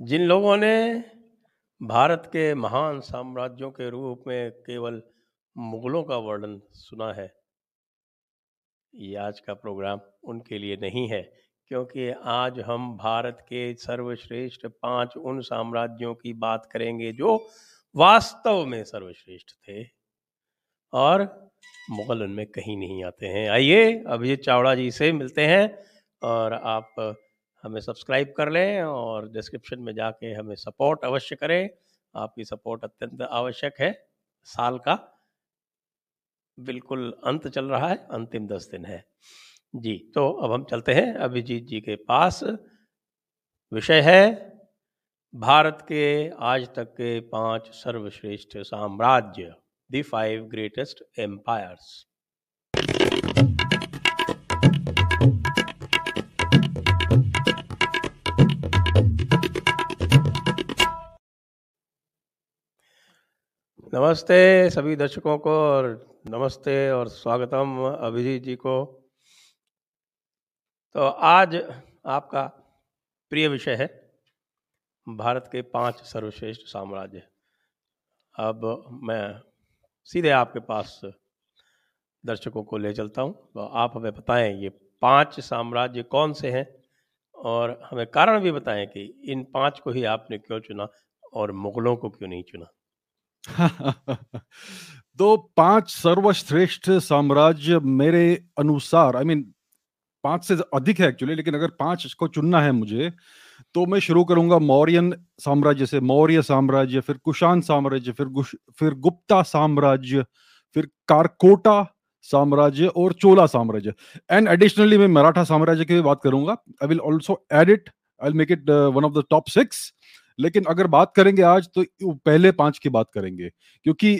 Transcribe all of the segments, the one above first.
जिन लोगों ने भारत के महान साम्राज्यों के रूप में केवल मुगलों का वर्णन सुना है, ये आज का प्रोग्राम उनके लिए नहीं है, क्योंकि आज हम भारत के सर्वश्रेष्ठ पाँच उन साम्राज्यों की बात करेंगे जो वास्तव में सर्वश्रेष्ठ थे और मुगल उनमें कहीं नहीं आते हैं। आइए अभिजीत चावड़ा जी से मिलते हैं और आप हमें सब्सक्राइब कर लें और डिस्क्रिप्शन में जाके हमें सपोर्ट अवश्य करें। आपकी सपोर्ट अत्यंत आवश्यक है। साल का बिल्कुल अंत चल रहा है, अंतिम दस दिन है। जी तो अब हम चलते हैं अभिजीत जी के पास। विषय है, भारत के आज तक के पाँच सर्वश्रेष्ठ साम्राज्य, द फाइव ग्रेटेस्ट एम्पायर्स। नमस्ते सभी दर्शकों को और नमस्ते और स्वागतम अभिजीत जी को। तो आज आपका प्रिय विषय है भारत के पाँच सर्वश्रेष्ठ साम्राज्य। अब मैं सीधे आपके पास दर्शकों को ले चलता हूँ। तो आप हमें बताएँ ये पाँच साम्राज्य कौन से हैं और हमें कारण भी बताएँ कि इन पाँच को ही आपने क्यों चुना और मुगलों को क्यों नहीं चुना। तो पाँच सर्वश्रेष्ठ साम्राज्य मेरे अनुसार आई I मीन mean, पाँच से अधिक है एक्चुअली लेकिन अगर पाँच को चुनना है मुझे तो मैं शुरू करूँगा मौर्यन साम्राज्य से मौर्य साम्राज्य फिर कुशान साम्राज्य फिर फिर गुप्ता साम्राज्य फिर कारकोटा साम्राज्य और चोला साम्राज्य। एंड एडिशनली मैं मराठा साम्राज्य की भी बात करूँगा। I will also add it I make it one of the top six लेकिन अगर बात करेंगे आज तो पहले पाँच की बात करेंगे। क्योंकि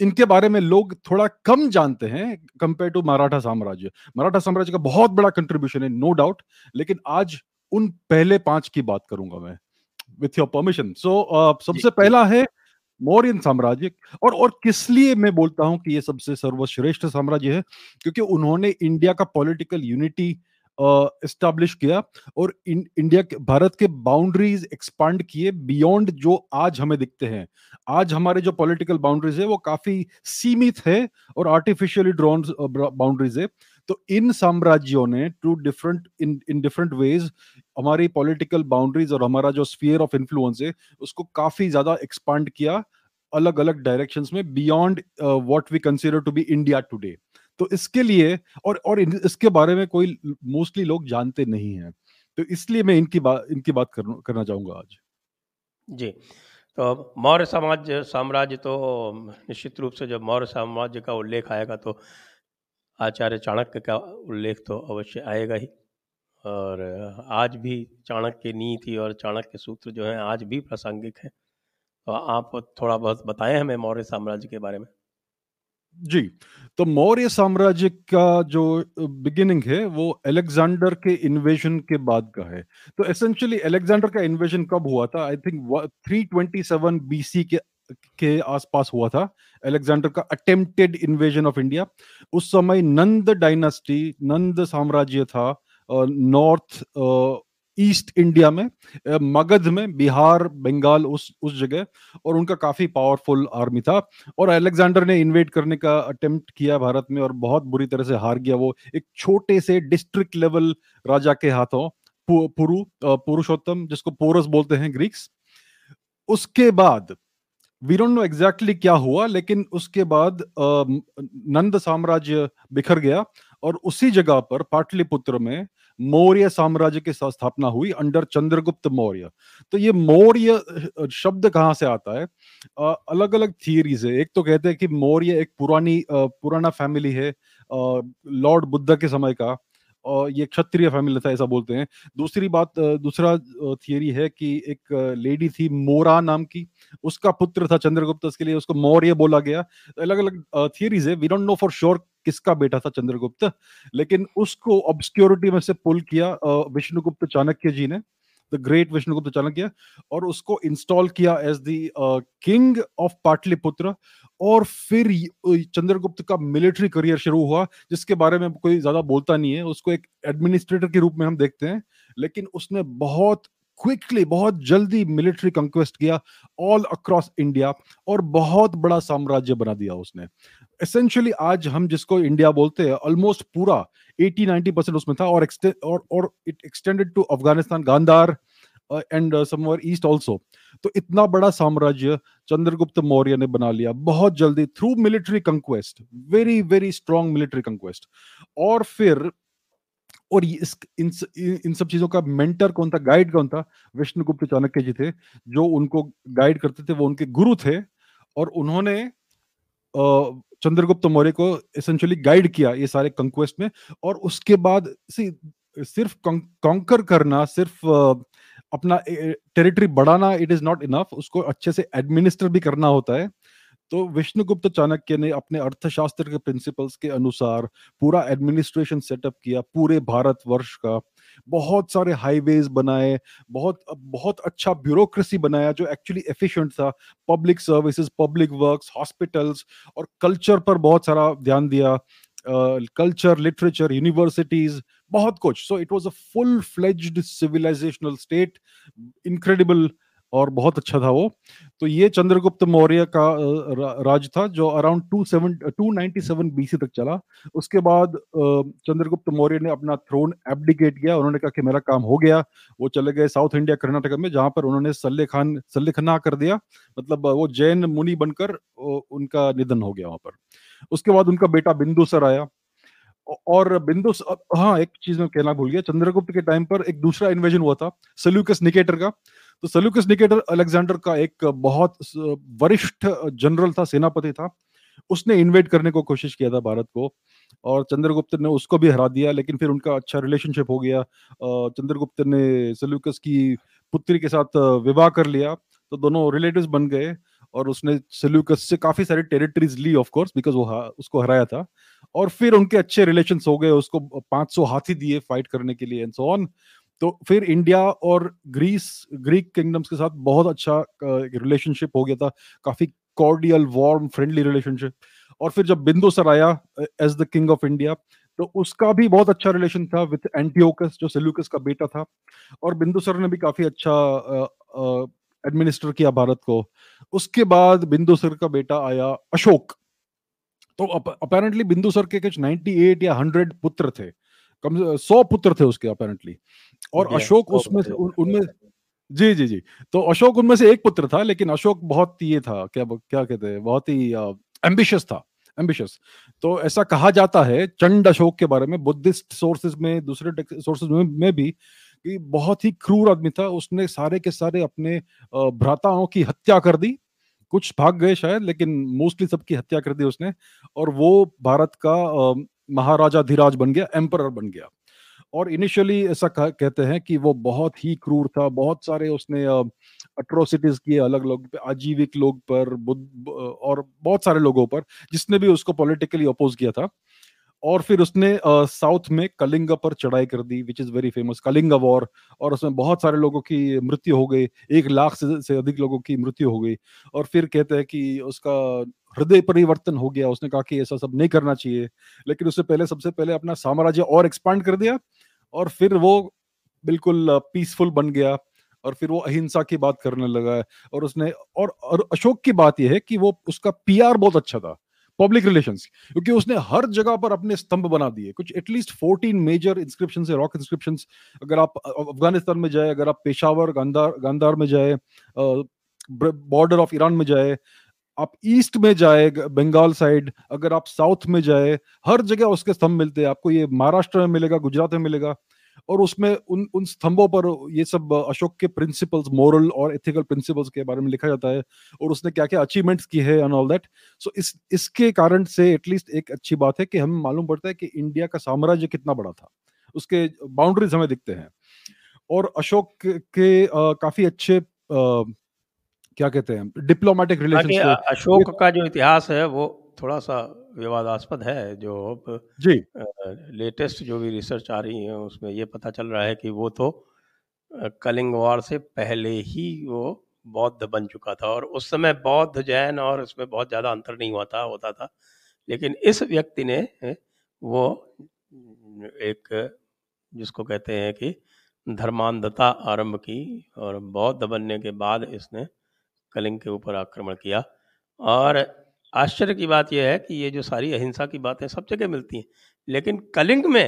इनके बारे में लोग थोड़ा कम जानते हैं कंपेयर टू मराठा साम्राज्य। मराठा साम्राज्य का बहुत बड़ा कंट्रीब्यूशन है नो डाउट लेकिन आज उन पहले पाँच की बात करूँगा मैं विथ योर परमिशन सो सबसे पहला है मौर्यन साम्राज्य और और किस लिए मैं बोलता हूँ कि ये सबसे सर्वश्रेष्ठ साम्राज्य है? क्योंकि उन्होंने इंडिया का पॉलिटिकल यूनिटी इस्टेब्लिश किया और इन, इंडिया के भारत के बाउंड्रीज एक्सपांड किए बियॉन्ड जो आज हमें दिखते हैं। आज हमारे जो पॉलिटिकल बाउंड्रीज है वो काफ़ी सीमित है और आर्टिफिशियली ड्रॉन बाउंड्रीज है। तो इन साम्राज्यों ने two different in in different ways हमारी पॉलिटिकल बाउंड्रीज और हमारा जो स्फीयर ऑफ़ इन्फ्लुएंस है उसको काफ़ी ज़्यादा एक्सपांड किया अलग अलग डायरेक्शंस में beyond what we consider to be India today तो इसके लिए और और इसके बारे में कोई मोस्टली लोग जानते नहीं हैं। तो इसलिए मैं इनकी बात इनकी बात कर, करना चाहूँगा आज। जी तो मौर्य समाज साम्राज्य तो निश्चित रूप से जब मौर्य साम्राज्य का उल्लेख आएगा तो आचार्य चाणक्य का उल्लेख तो अवश्य आएगा ही। और आज भी चाणक्य नीति और चाणक्य सूत्र जो हैं आज भी प्रासंगिक हैं। तो आप थोड़ा बहुत बताएँ हमें मौर्य साम्राज्य के बारे में। जी तो मौर्य साम्राज्य का जो बिगिनिंग है, वो अलेक्जेंडर के इन्वेजन के बाद का है। तो एसेंशियली अलेक्जेंडर का इन्वेजन कब हुआ था? आई थिंक 327 बीसी के के आसपास हुआ था, अलेक्जेंडर का अटेम्प्टेड इन्वेजन ऑफ़ इंडिया उस समय नंद डायनास्टी नंद साम्राज्य था नॉर्थ ईस्ट इंडिया में मगध में, बिहार, बंगाल, उस उस जगह, और उनका काफ़ी पावरफुल आर्मी था। और अलेक्जेंडर ने इन्वेट करने का अटेम्प्ट किया भारत में, और बहुत बुरी तरह से हार गया वो एक छोटे से डिस्ट्रिक्ट लेवल राजा के हाथों पुरु पुरुषोत्तम, जिसको पोरस बोलते हैं ग्रीक्स उसके बाद वी डोंट नो एग्जैक्टली क्या हुआ, लेकिन उसके बाद नंद साम्राज्य बिखर गया, और उसी जगह पर पाटलिपुत्र में मौर्य साम्राज्य की स्थापना हुई अंडर चंद्रगुप्त मौर्य। तो ये मौर्य शब्द कहाँ से आता है? अलग अलग थियरीज है। एक तो कहते हैं कि मौर्य एक पुरानी पुराना फैमिली है लॉर्ड बुद्ध के समय का और ये क्षत्रिय फैमिली था ऐसा बोलते हैं। दूसरी बात दूसरा थियरी है कि एक लेडी थी मोरा नाम की। उसका पुत्र था चंद्रगुप्त, उसके लिए उसको मौर्य बोला गया। अलग अलग थियरीज है। We don't know for sure किसका बेटा था चंद्रगुप्त? लेकिन उसको ऑब्सक्योरिटी में से पुल किया विष्णुगुप्त चाणक्य जी ने द ग्रेट विष्णुगुप्त चाणक्य, और उसको इंस्टॉल किया as the king of Pataliputra, और फिर चंद्रगुप्त का मिलिट्री करियर शुरू हुआ, जिसके बारे में कोई ज़्यादा बोलता नहीं है, उसको एक एडमिनिस्ट्रेटर के रूप में हम देखते हैं, लेकिन उसने बहुत क्विकली बहुत जल्दी मिलिट्री कंक्वेस्ट किया ऑल अक्रॉस इंडिया और बहुत बड़ा साम्राज्य बना दिया उसने। एसेंशियली आज हम जिसको इंडिया बोलते हैं ऑलमोस्ट पूरा 80 90 परसेंट उसमें था और और और it extended to Afghanistan Gandhara and somewhere east also तो इतना बड़ा साम्राज्य चंद्रगुप्त मौर्य ने बना लिया बहुत जल्दी through military conquest very very strong military conquest और फिर, और इस, इन इन सब चीज़ों का मेंटर कौन था? गाइड कौन था? विष्णुगुप्त चाणक्य जी थे, जो उनको गाइड करते थे, वो उनके गुरु थे और उन्होंने चंद्रगुप्त मौर्य को एसेंशियली गाइड किया ये सारे कंक्वेस्ट में और उसके बाद सी, सिर्फ़ कॉन्कर करना, सिर्फ़ अपना टेरिटरी बढ़ाना इट इज़ नॉट इनफ उसको अच्छे से एडमिनिस्टर भी करना होता है। तो विष्णुगुप्त चाणक्य ने अपने अर्थशास्त्र के प्रिंसिपल्स के अनुसार पूरा एडमिनिस्ट्रेशन सेटअप किया, पूरे भारत वर्ष का। बहुत सारे हाईवेज बनाए, बहुत बहुत अच्छा ब्यूरोक्रेसी बनाया जो एक्चुअली एफिशिएंट था। Public services public works hospitals और कल्चर पर बहुत सारा ध्यान दिया। कल्चर लिटरेचर यूनिवर्सिटीज बहुत कुछ। So it was a full fledged civilisational state incredible और बहुत अच्छा था वो। तो ये चंद्रगुप्त मौर्य का राज था जो around two seven two ninety seven BC तक चला। उसके बाद चंद्रगुप्त मौर्य ने अपना थ्रोन एब्डिकेट किया। उन्होंने कहा कि मेरा काम हो गया। वो चले गए साउथ इंडिया कर्नाटक में, जहाँ पर उन्होंने सल्ले खान, सल्ले कर दिया। मतलब वो जैन मुनि बनकर उनका निधन हो गया वहाँ पर। उसके बाद उनका बेटा बिंदुसर आया। और बिंदु हाँ एक चीज़ मैं कहना भूल गया। चंद्रगुप्त के टाइम पर एक दूसरा इन्वेजन हुआ था सल्यूकस निकेटर का। तो सल्यूकस निकेटर अलेक्जेंडर का एक बहुत वरिष्ठ जनरल था, सेनापति था। उसने इन्वेट करने को कोशिश किया था भारत को और चंद्रगुप्त ने उसको भी हरा दिया, लेकिन फिर उनका अच्छा रिलेशनशिप हो गया। चंद्रगुप्त ने सल्यूकस की पुत्री के साथ विवाह कर लिया तो दोनों रिलेटिव्स बन गए और उसने सेल्यूकस से काफ़ी सारी टेरिटरीज ली ऑफ़ कोर्स बिकॉज़ वो उसको हराया था। और फिर उनके अच्छे रिलेशन हो गए, उसको 500 हाथी दिए फाइट करने के लिए एंड सो ऑन तो फिर इंडिया और ग्रीस, ग्रीक किंगडम्स के साथ बहुत अच्छा रिलेशनशिप हो गया था। काफ़ी कॉर्डियल वार्म फ्रेंडली रिलेशनशिप और फिर जब बिंदु सर आया as the king of India तो उसका भी बहुत अच्छा रिलेशन था विथ एंटीओकस जो सेल्यूकस का बेटा था। और बिंदु सर ने भी काफ़ी अच्छा एडमिनिस्टर किया भारत को। उसके बाद बिंदुसर का बेटा आया अशोक। तो अपेरेंटली बिंदुसर के कुछ 98 या 100 पुत्र थे। कम से सौ पुत्र थे उसके अपेरेंटली और अशोक उसमें उनमें जी जी जी। तो अशोक उनमें से एक पुत्र था लेकिन अशोक बहुत ये था क्या क्या कहते हैं बहुत ही एम्बिशियस था एम्बिशियस तो ऐसा कहा जाता है चंड अशोक के बारे में बुद्धिस्ट सोर्सेज में दूसरे सोर्सेज में, में भी कि बहुत ही क्रूर आदमी था उसने सारे के सारे अपने भ्राताओं की हत्या कर दी। कुछ भाग गए शायद लेकिन मोस्टली सबकी हत्या कर दी उसने। और वो भारत का महाराजा धीराज बन गया एम्पर बन गया। और इनिशियली ऐसा कह, कहते हैं कि वो बहुत ही क्रूर था बहुत सारे उसने अट्रोसिटीज किए अलग लोग आजीविक लोग पर बुद्ध और बहुत सारे लोगों पर जिसने भी उसको पॉलिटिकली अपोज किया था। और फिर उसने साउथ में कलिंगा पर चढ़ाई कर दी which is very famous Kalinga war और उसमें बहुत सारे लोगों की मृत्यु हो गई एक लाख से, से अधिक लोगों की मृत्यु हो गई और फिर कहते हैं कि उसका हृदय परिवर्तन हो गया उसने कहा कि ऐसा सब नहीं करना चाहिए लेकिन उससे पहले सबसे पहले अपना साम्राज्य और एक्सपांड कर दिया और फिर वो बिल्कुल पीसफुल बन गया और फिर वो अहिंसा की बात करने लगा है और उसने और, और अशोक की बात यह है कि वो उसका पीआर बहुत अच्छा था पब्लिक रिलेशंस क्योंकि उसने हर जगह पर अपने स्तंभ बना दिए। कुछ एटलीस्ट 14 मेजर इंस्क्रिप्शन है रॉक इंस्क्रिप्शन अगर आप अफ़गानिस्तान में जाए, अगर आप पेशावर, गांधार गांधार में जाए बॉर्डर ऑफ़ ईरान में जाए, आप ईस्ट में जाए बंगाल साइड अगर आप साउथ में जाए, हर जगह उसके स्तंभ मिलते हैं। आपको ये महाराष्ट्र में मिलेगा, गुजरात में मिलेगा। और उसमें उन उन स्तंभों पर ये सब अशोक के प्रिंसिपल्स मॉरल और एथिकल प्रिंसिपल्स के बारे में लिखा जाता है और उसने क्या क्या अचीवमेंट्स की है एंड ऑल दैट सो इस इसके कारण से एटलीस्ट एक अच्छी बात है कि हम मालूम पड़ता है कि इंडिया का साम्राज्य कितना बड़ा था। उसके बाउंड्रीज हमें दिखते हैं। और अशोक के, के आ, काफ़ी अच्छे आ, क्या कहते हैं डिप्लोमेटिक रिलेशन अशोक का जो इतिहास है वो थोड़ा सा विवादास्पद है जो जी। लेटेस्ट जो भी रिसर्च आ रही है उसमें ये पता चल रहा है कि वो तो कलिंग वार से पहले ही वो बौद्ध बन चुका था और उस समय बौद्ध जैन और उसमें बहुत ज़्यादा अंतर नहीं हुआ था होता था। लेकिन इस व्यक्ति ने वो एक जिसको कहते हैं कि धर्मांधता आरंभ की और बौद्ध बनने के बाद इसने कलिंग के ऊपर आक्रमण किया। और आश्चर्य की बात यह है कि ये जो सारी अहिंसा की बातें सब जगह मिलती हैं लेकिन कलिंग में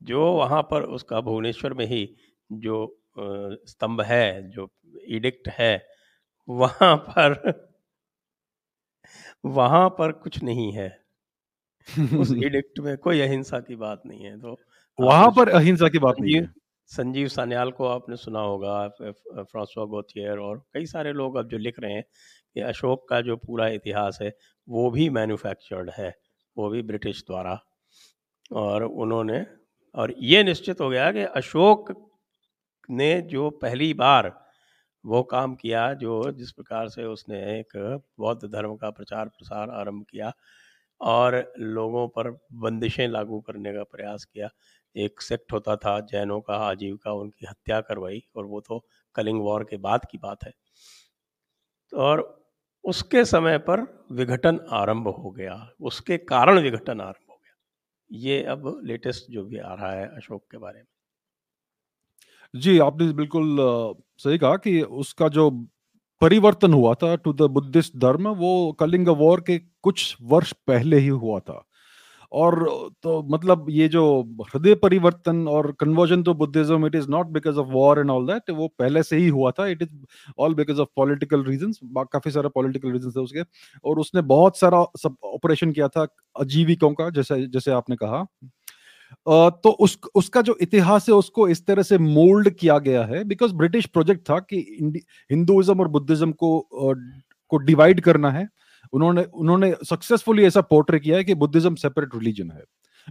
जो वहाँ पर उसका भुवनेश्वर में ही जो स्तंभ है जो इडिक्ट है वहाँ पर वहाँ पर कुछ नहीं है। उस इडिक्ट में कोई अहिंसा की बात नहीं है तो वहाँ पर अहिंसा की बात नहीं है। संजीव सान्याल को आपने सुना होगा फ्रांसवा गोथियर और कई सारे लोग अब जो लिख रहे हैं कि अशोक का जो पूरा इतिहास है, वो भी मैन्युफैक्चर्ड है, वो भी ब्रिटिश द्वारा। और उन्होंने, और ये निश्चित हो गया कि अशोक ने जो पहली बार वो काम किया, जो जिस प्रकार से उसने एक बौद्ध धर्म का प्रचार प्रसार आरंभ किया और लोगों पर बंदिशें लागू करने का प्रयास किया। एक सेक्ट होता था, जैनों का आजीविका उनकी हत्या करवाई, और वो तो कलिंग वॉर के बाद की बात है। और उसके समय पर विघटन आरंभ हो गया। उसके कारण विघटन आरंभ हो गया। ये अब लेटेस्ट जो भी आ रहा है अशोक के बारे में। जी, आपने बिल्कुल सही कहा कि उसका जो परिवर्तन हुआ था टू द बुद्धिस्ट धर्म, वो कलिंग वॉर के कुछ वर्ष पहले ही हुआ था। और तो मतलब ये जो हृदय परिवर्तन और conversion to Buddhism it is not because of war and all that वो पहले से ही हुआ था it is all because of political reasons काफ़ी सारा पॉलिटिकल रीजंस थे उसके, और उसने बहुत सारा सब ऑपरेशन किया था अजीविकों का, जैसे जैसे आपने कहा। तो उस, उसका जो इतिहास है, उसको इस तरह से मोल्ड किया गया है बिकॉज़ ब्रिटिश प्रोजेक्ट था कि हिंदुइज्म और बुद्धिज्म को को डिवाइड करना है। उन्होंने उन्होंने सक्सेसफुली ऐसा पोर्ट्रे किया है कि बुद्धिज्म सेपरेट रिलीजन है।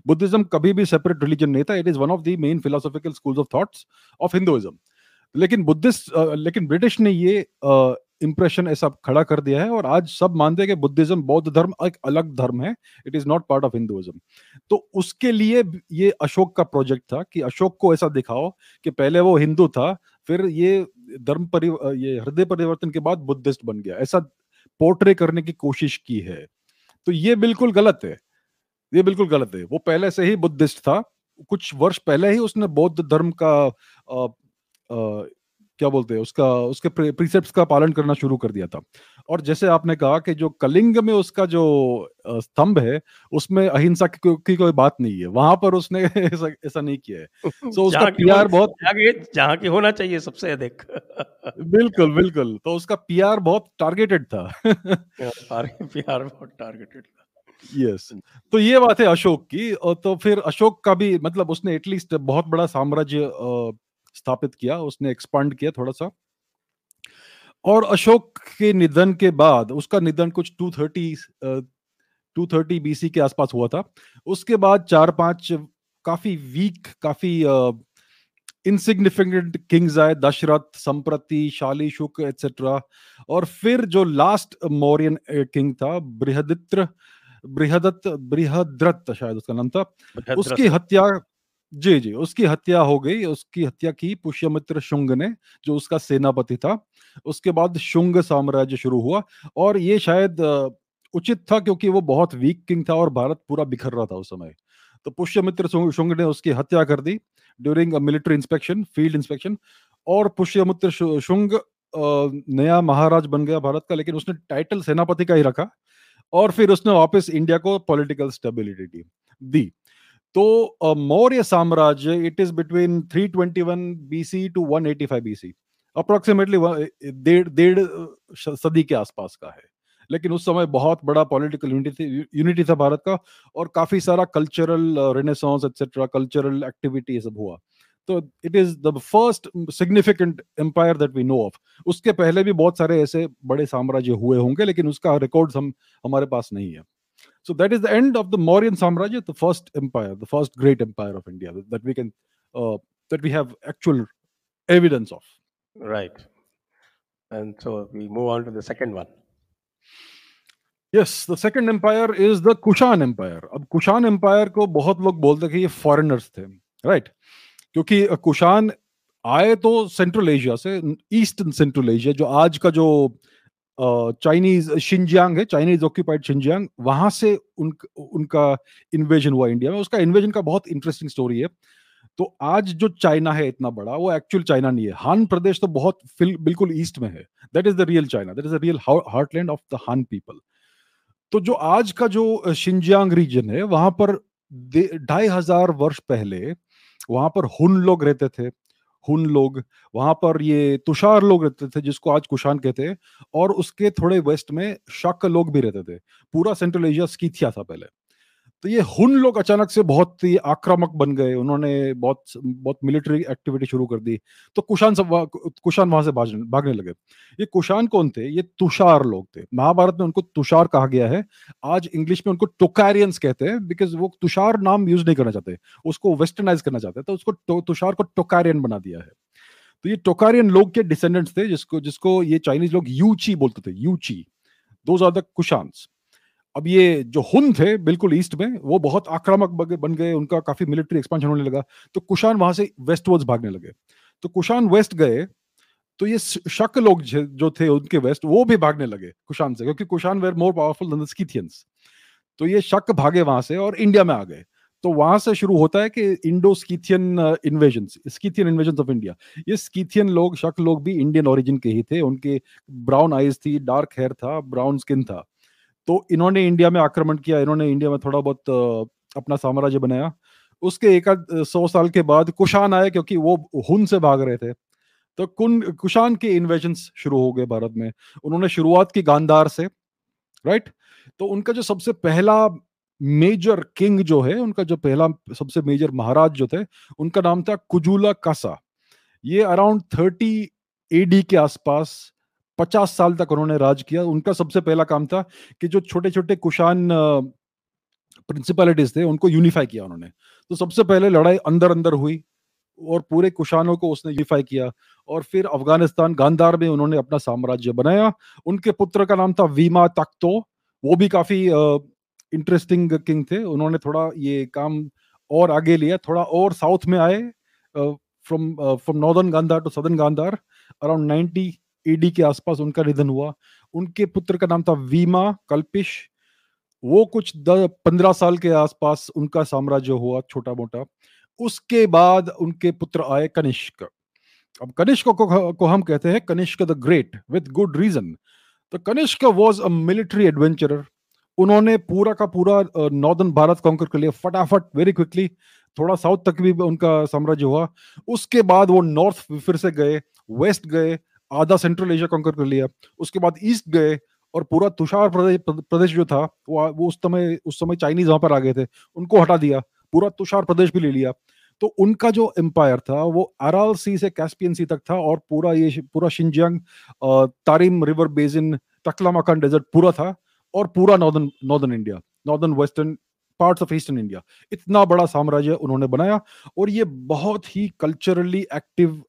बुद्धिज्म कभी भी सेपरेट रिलीजन नहीं था। It is one of the main philosophical schools of thoughts of Hinduism लेकिन बुद्धिस्ट लेकिन ब्रिटिश ने ये इंप्रेशन ऐसा खड़ा कर दिया है और आज सब मानते हैं कि बुद्धिज्म बौद्ध धर्म एक अलग धर्म है। It is not part of Hinduism तो उसके लिए ये अशोक का प्रोजेक्ट था कि अशोक को ऐसा दिखाओ कि पहले वो हिंदू था, फिर ये धर्म परि ये हृदय परिवर्तन के बाद बुद्धिस्ट बन गया। ऐसा पोर्ट्रे करने की कोशिश की है। तो ये बिल्कुल गलत है। ये बिल्कुल गलत है। वो पहले से ही बुद्धिस्ट था। कुछ वर्ष पहले ही उसने बौद्ध धर्म का आ, आ, क्या बोलते हैं उसका उसके प्रिसेप्ट का पालन करना शुरू कर दिया था। और जैसे आपने कहा कि जो कलिंग में उसका जो स्तंभ है उसमें अहिंसा की, को, की कोई बात नहीं है। वहाँ पर उसने ऐसा ऐसा नहीं किया है। सो उसका पीआर बहुत जहाँ की होना चाहिए सबसे अधिक। बिल्कुल बिल्कुल। तो उसका पीआर बहुत टारगेटेड था। पीआर बहुत टारगेटेड था। Yes yes. तो ये बात है अशोक की। और तो फिर अशोक का भी मतलब उसने एटलीस्ट बहुत बड़ा साम्राज्य स्थापित किया उसने एक्सपांड किया थोड़ा सा। और अशोक के निधन के बाद उसका निधन कुछ 230 230 बीसी के आसपास हुआ था। उसके बाद चार पाँच काफ़ी वीक काफ़ी इनसिग्निफिकेंट किंग्स आए दशरथ संप्रति शाली शुक एक्सेट्रा और फिर जो लास्ट मौर्यन किंग था बृहदित्र बृहदत्त बृहद्रथ शायद उसका नाम था उसकी हत्या जी जी, उसकी हत्या हो गई, उसकी हत्या की पुष्यमित्र शुंग ने, जो उसका सेनापति था, उसके बाद शुंग साम्राज्य शुरू हुआ और ये शायद उचित था क्योंकि वो बहुत वीक किंग था और भारत पूरा बिखर रहा था उस समय। तो पुष्यमित्र शुंग ने उसकी हत्या कर दी during military inspection field inspection और पुष्यमित्र शुंग नया महाराज बन गया भारत का, लेकिन उसने टाइटल सेनापति का ही रखा और फिर उसने वापस इंडिया को पॉलिटिकल स्टेबिलिटी दी दी। तो मौर्य साम्राज्य it is between 321 BC to 185 BC approximately डेढ़ सदी के आसपास का है। लेकिन उस समय बहुत बड़ा पॉलिटिकल यूनिटी यूनिटी था भारत का और काफ़ी सारा cultural renaissance etcetera cultural activity सब हुआ। तो it is the first significant empire that we know of उसके पहले भी बहुत सारे ऐसे बड़े साम्राज्य हुए होंगे, लेकिन उसका रिकॉर्ड हम, हमारे पास नहीं है। So that is the end of the Mauryan Samrajya, the first empire, the first great empire of India that we can uh, that we have actual evidence of. Right. And so we move on to the second one. Yes, the second empire is the Kushan Empire. अब Kushan empire को बहुत लोग बोलते हैं कि ये foreigners थे right right? क्योंकि कुशान आए तो सेंट्रल एशिया से ईस्ट सेंट्रल एशिया जो आज का जो चाइनीज़ शिंजियांग है चाइनीज़ ऑक्यूपाइड शिंजियांग वहाँ से उन, उनका इन्वेजन हुआ इंडिया में। उसका इन्वेजन का बहुत इंटरेस्टिंग स्टोरी है। तो आज जो चाइना है इतना बड़ा, वो एक्चुअल चाइना नहीं है। हान प्रदेश तो बहुत बिल्कुल ईस्ट में है। That is the real China that is the real heartland of the Han people तो जो आज का जो शिंजियांग रीजन है, वहाँ पर ढाई हज़ार वर्ष पहले वहाँ पर हुन लोग रहते थे। हुन लोग, वहाँ पर ये तुषार लोग रहते थे, जिसको आज कुशान कहते हैं, और उसके थोड़े वेस्ट में शक लोग भी रहते थे। पूरा सेंट्रल एशिया स्कीथिया था पहले। तो ये हुन लोग अचानक से बहुत ही आक्रामक बन गए। उन्होंने बहुत बहुत मिलिट्री एक्टिविटी शुरू कर दी। तो कुशान सब कुशान वहाँ से भागने लगे। ये कुशान कौन थे? ये तुषार लोग थे। महाभारत में उनको तुषार कहा गया है। आज इंग्लिश में उनको टोकारियंस कहते हैं बिकॉज़ वो तुषार नाम यूज़ नहीं करना चाहते। उसको वेस्टर्नाइज करना चाहते तो उसको तुषार को टोकारियन बना दिया है। तो ये टोकारियन लोग के डिसेंडेंट्स थे जिसको जिसको ये चाइनीज़ लोग यूची बोलते थे। यूची दो आर द कुशांस अब ये जो हुन थे बिल्कुल ईस्ट में, वो बहुत आक्रामक बन गए, उनका काफ़ी मिलिट्री एक्सपेंशन होने लगा। तो कुशान वहाँ से वेस्टवर्ड्स भागने लगे। तो कुशान वेस्ट गए तो ये शक लोग जो थे उनके वेस्ट, वो भी भागने लगे कुशान से, क्योंकि Kushan were more powerful Scythians तो ये शक भागे वहाँ से और इंडिया में आ गए। तो वहाँ से शुरू होता है कि Indo Scythian invasion Scythian invasion of India ये स्कीथियन लोग, शक लोग भी इंडियन ओरिजिन के ही थे। उनके ब्राउन आईज थी डार्क हेयर था ब्राउन स्किन था। तो इन्होंने इंडिया में आक्रमण किया, इन्होंने इंडिया में थोड़ा बहुत अपना साम्राज्य बनाया। उसके एक सौ साल के बाद कुशान आए क्योंकि वो हुन से भाग रहे थे। तो कुन, कुशान के इन्वेजन शुरू हो गए भारत में। उन्होंने शुरुआत की गांधार से राइट तो उनका जो सबसे पहला मेजर किंग जो है, उनका जो पहला सबसे मेजर महाराज जो थे, उनका नाम था कुजूला कासा। ये अराउंड थर्टी एडी के आसपास पचास साल तक उन्होंने राज किया। उनका सबसे पहला काम था कि जो छोटे छोटे कुशान प्रिंसिपलिटीज थे, उनको यूनिफाई किया उन्होंने। तो सबसे पहले लड़ाई अंदर अंदर हुई और पूरे कुशानों को उसने यूनिफाई किया और फिर अफ़गानिस्तान गांधार में उन्होंने अपना साम्राज्य बनाया। उनके पुत्र का नाम था वीमा तख्तो वो भी काफ़ी इंटरेस्टिंग किंग थे। उन्होंने थोड़ा ये काम और आगे लिया। थोड़ा और साउथ में आए from from northern Gandhara to southern Gandhara around 90 AD के आसपास उनका निधन हुआ। उनके पुत्र का नाम था वीमा कल्पिश। वो कुछ पंद्रह साल के आसपास उनका साम्राज्य हुआ छोटा मोटा उसके बाद उनके पुत्र आए कनिष्क। अब कनिष्क को, को हम कहते हैं Kanishka the great with good reason. तो Kanishka was a military adventurer. उन्होंने पूरा का पूरा नॉर्दर्न भारत कॉन्कर कर लिया फटाफट वेरी क्विकली थोड़ा साउथ तक भी उनका साम्राज्य हुआ। उसके बाद वो नॉर्थ फिर से गए वेस्ट गए। आधा सेंट्रल एशिया कॉन्कर कर लिया। उसके बाद ईस्ट गए और पूरा तुषार प्रदेश प्रदेश जो था, वो वो उस समय उस समय चाइनीज़ वहाँ पर आ गए थे। उनको हटा दिया, पूरा तुषार प्रदेश भी ले लिया। तो उनका जो एम्पायर था, वो अराल सी से कैस्पियन सी तक था और पूरा ये पूरा Xinjiang Tarim river basin Taklamakan desert पूरा था और पूरा northern northern India northern western parts of eastern India इतना बड़ा साम्राज्य उन्होंने बनाया और ये बहुत ही कल्चरली एक्टिव